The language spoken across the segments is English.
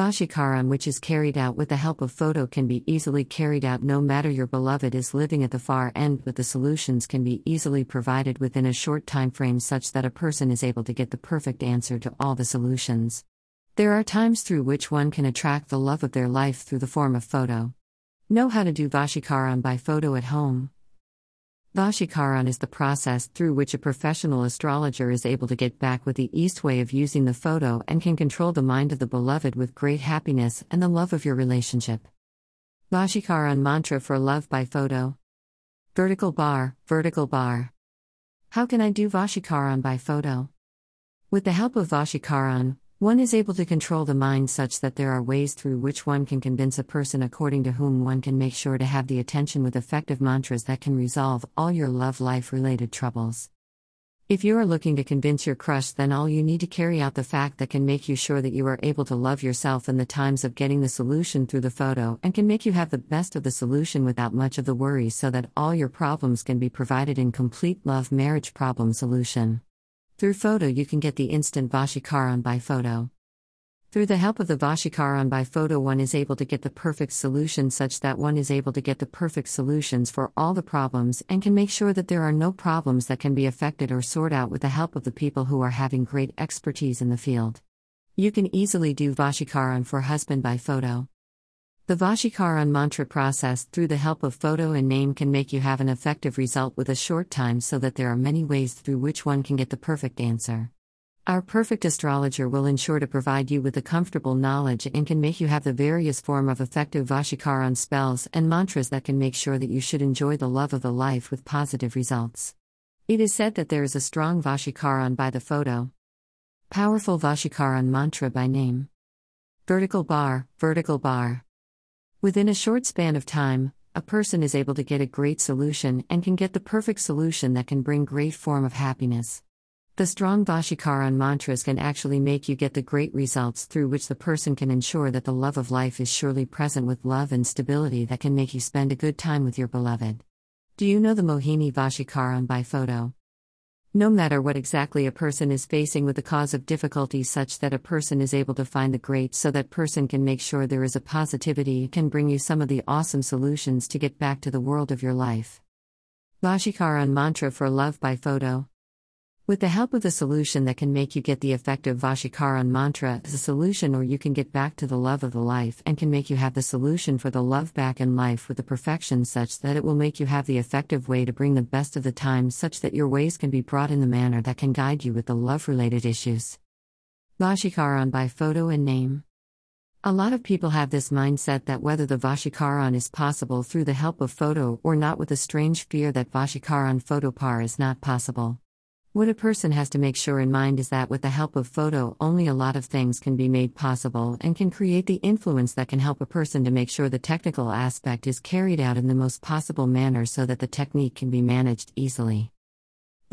Vashikaran, which is carried out with the help of photo, can be easily carried out no matter your beloved is living at the far end, but the solutions can be easily provided within a short time frame such that a person is able to get the perfect answer to all the solutions. There are times through which one can attract the love of their life through the form of photo. Know how to do Vashikaran by photo at home. Vashikaran is the process through which a professional astrologer is able to get back with the East way of using the photo and can control the mind of the beloved with great happiness and the love of your relationship. Vashikaran mantra for love by photo. Vertical bar, vertical bar. How can I do Vashikaran by photo? With the help of Vashikaran, one is able to control the mind such that there are ways through which one can convince a person according to whom one can make sure to have the attention with effective mantras that can resolve all your love life related troubles. If you are looking to convince your crush, then all you need to carry out the fact that can make you sure that you are able to love yourself in the times of getting the solution through the photo and can make you have the best of the solution without much of the worries so that all your problems can be provided in complete love marriage problem solution. Through photo, you can get the instant Vashikaran by photo. Through the help of the Vashikaran by photo, one is able to get the perfect solution such that one is able to get the perfect solutions for all the problems and can make sure that there are no problems that can be affected or sort out with the help of the people who are having great expertise in the field. You can easily do Vashikaran for husband by photo. The Vashikaran mantra process through the help of photo and name can make you have an effective result with a short time so that there are many ways through which one can get the perfect answer. Our perfect astrologer will ensure to provide you with a comfortable knowledge and can make you have the various form of effective Vashikaran spells and mantras that can make sure that you should enjoy the love of the life with positive results. It is said that there is a strong Vashikaran by the photo. Powerful Vashikaran mantra by name. Vertical bar, vertical bar. Within a short span of time, a person is able to get a great solution and can get the perfect solution that can bring great form of happiness. The strong Vashikaran mantras can actually make you get the great results through which the person can ensure that the love of life is surely present with love and stability that can make you spend a good time with your beloved. Do you know the Mohini Vashikaran by photo? No matter what exactly a person is facing with the cause of difficulty, such that a person is able to find the great so that person can make sure there is a positivity, can bring you some of the awesome solutions to get back to the world of your life. Vashikaran Mantra for Love by Photo with the help of the solution that can make you get the effective Vashikaran mantra as a solution, or you can get back to the love of the life and can make you have the solution for the love back in life with the perfection such that it will make you have the effective way to bring the best of the time, such that your ways can be brought in the manner that can guide you with the love related issues. Vashikaran by photo and name. A lot of people have this mindset that whether the Vashikaran is possible through the help of photo or not, with a strange fear that Vashikaran photo par is not possible. What a person has to make sure in mind is that with the help of photo, only a lot of things can be made possible and can create the influence that can help a person to make sure the technical aspect is carried out in the most possible manner so that the technique can be managed easily.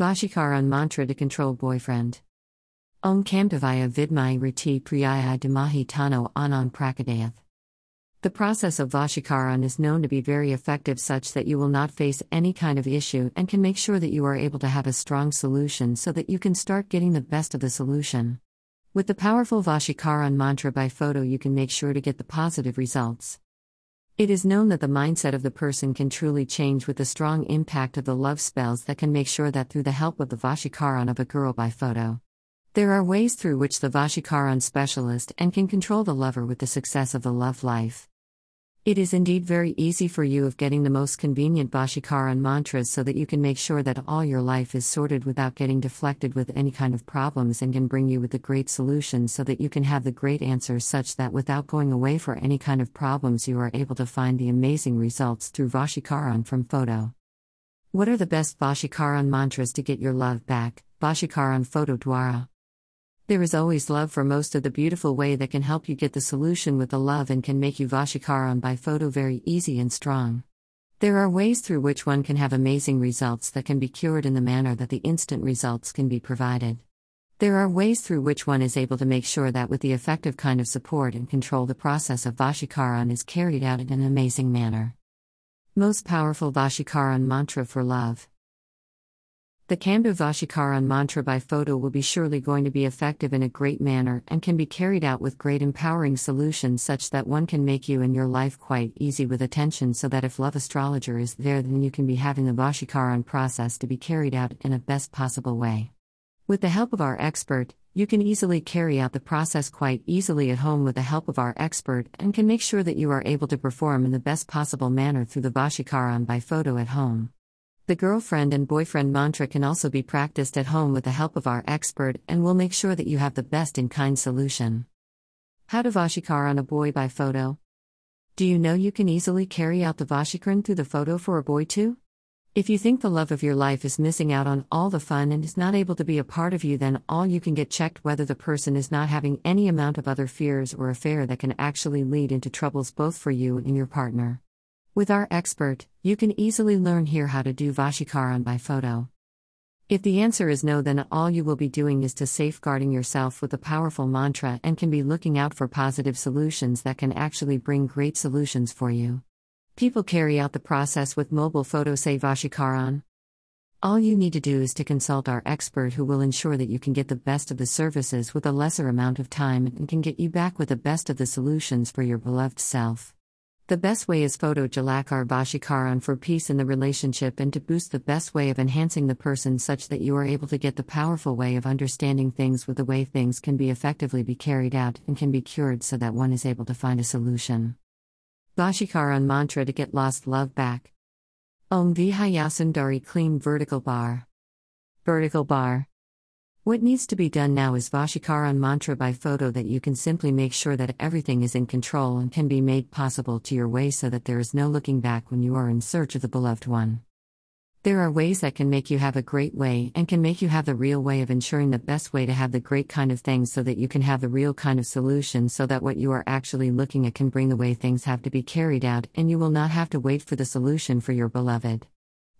Vashikaran mantra to control boyfriend. Om Kamdavaya Vidmai Riti Priyaya Dimahi Tano Anand Prakadayath. The process of Vashikaran is known to be very effective, such that you will not face any kind of issue and can make sure that you are able to have a strong solution so that you can start getting the best of the solution. With the powerful Vashikaran mantra by photo, you can make sure to get the positive results. It is known that the mindset of the person can truly change with the strong impact of the love spells that can make sure that through the help of the Vashikaran of a girl by photo. There are ways through which the Vashikaran specialist and can control the lover with the success of the love life. It is indeed very easy for you of getting the most convenient Vashikaran mantras so that you can make sure that all your life is sorted without getting deflected with any kind of problems and can bring you with the great solution so that you can have the great answers such that without going away for any kind of problems you are able to find the amazing results through Vashikaran from photo. What are the best Vashikaran mantras to get your love back? Vashikaran Photo Dwara. There is always love for most of the beautiful way that can help you get the solution with the love and can make you Vashikaran by photo very easy and strong. There are ways through which one can have amazing results that can be cured in the manner that the instant results can be provided. There are ways through which one is able to make sure that with the effective kind of support and control the process of Vashikaran is carried out in an amazing manner. Most powerful Vashikaran mantra for love. The Kambhu Vashikaran mantra by photo will be surely going to be effective in a great manner and can be carried out with great empowering solutions such that one can make you and your life quite easy with attention so that if love astrologer is there then you can be having the Vashikaran process to be carried out in a best possible way. With the help of our expert, you can easily carry out the process quite easily at home with the help of our expert and can make sure that you are able to perform in the best possible manner through the Vashikaran by photo at home. The girlfriend and boyfriend mantra can also be practiced at home with the help of our expert and will make sure that you have the best in kind solution. How to Vashikaran a boy by photo? Do you know you can easily carry out the Vashikaran through the photo for a boy too? If you think the love of your life is missing out on all the fun and is not able to be a part of you, then all you can get checked whether the person is not having any amount of other fears or affair that can actually lead into troubles both for you and your partner. With our expert, you can easily learn here how to do Vashikaran by photo. If the answer is no, then all you will be doing is to safeguarding yourself with a powerful mantra and can be looking out for positive solutions that can actually bring great solutions for you. People carry out the process with mobile photo say Vashikaran. All you need to do is to consult our expert who will ensure that you can get the best of the services with a lesser amount of time and can get you back with the best of the solutions for your beloved self. The best way is photo Jalakar Vashikaran for peace in the relationship and to boost the best way of enhancing the person such that you are able to get the powerful way of understanding things with the way things can be effectively be carried out and can be cured so that one is able to find a solution. Vashikaran mantra to get lost love back. Om Vihayasundari clean vertical bar. Vertical bar. What needs to be done now is Vashikaran mantra by photo that you can simply make sure that everything is in control and can be made possible to your way so that there is no looking back when you are in search of the beloved one. There are ways that can make you have a great way and can make you have the real way of ensuring the best way to have the great kind of things so that you can have the real kind of solution so that what you are actually looking at can bring the way things have to be carried out and you will not have to wait for the solution for your beloved.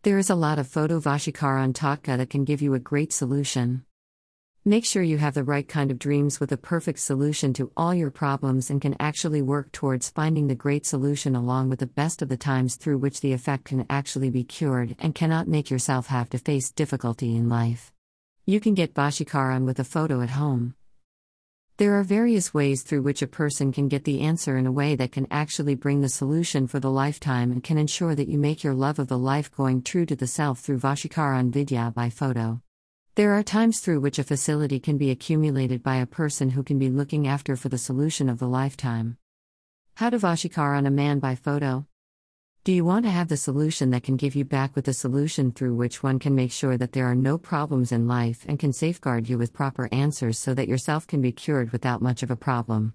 There is a lot of photo Vashikaran Taka that can give you a great solution. Make sure you have the right kind of dreams with a perfect solution to all your problems and can actually work towards finding the great solution along with the best of the times through which the effect can actually be cured and cannot make yourself have to face difficulty in life. You can get Vashikaran with a photo at home. There are various ways through which a person can get the answer in a way that can actually bring the solution for the lifetime and can ensure that you make your love of the life going true to the self through Vashikaran Vidya by photo. There are times through which a facility can be accumulated by a person who can be looking after for the solution of the lifetime. How to Vashikaran a man by photo? Do you want to have the solution that can give you back with the solution through which one can make sure that there are no problems in life and can safeguard you with proper answers so that yourself can be cured without much of a problem?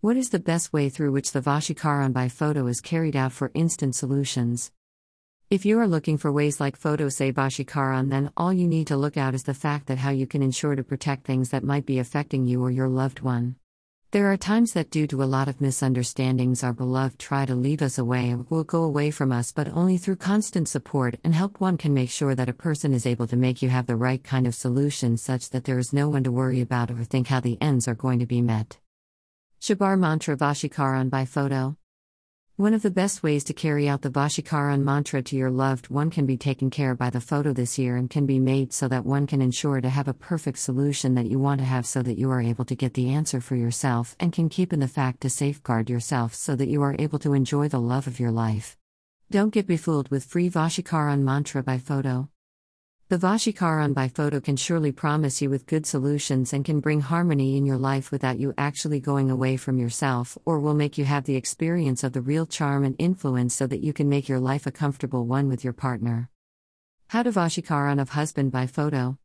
What is the best way through which the Vashikaran by photo is carried out for instant solutions? If you are looking for ways like photo say Vashikaran, then all you need to look out is the fact that how you can ensure to protect things that might be affecting you or your loved one. There are times that, due to a lot of misunderstandings, our beloved try to leave us away and will go away from us, but only through constant support and help one can make sure that a person is able to make you have the right kind of solution such that there is no one to worry about or think how the ends are going to be met. Shabar Mantra Vashikaran by photo. One of the best ways to carry out the Vashikaran mantra to your loved one can be taken care by the photo this year and can be made so that one can ensure to have a perfect solution that you want to have so that you are able to get the answer for yourself and can keep in the fact to safeguard yourself so that you are able to enjoy the love of your life. Don't get befooled with free Vashikaran mantra by photo. The Vashikaran by photo can surely promise you with good solutions and can bring harmony in your life without you actually going away from yourself, or will make you have the experience of the real charm and influence so that you can make your life a comfortable one with your partner. How to Vashikaran of husband by photo.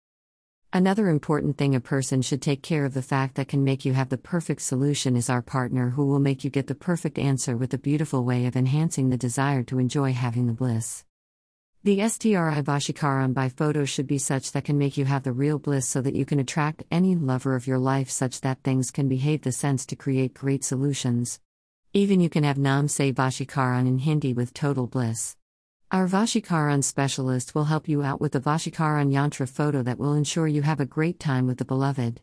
Another important thing a person should take care of the fact that can make you have the perfect solution is our partner who will make you get the perfect answer with a beautiful way of enhancing the desire to enjoy having the bliss. The STRI Vashikaran by photo should be such that can make you have the real bliss so that you can attract any lover of your life such that things can behave the sense to create great solutions. Even you can have Nam say Vashikaran in Hindi with total bliss. Our Vashikaran specialist will help you out with the Vashikaran Yantra photo that will ensure you have a great time with the beloved.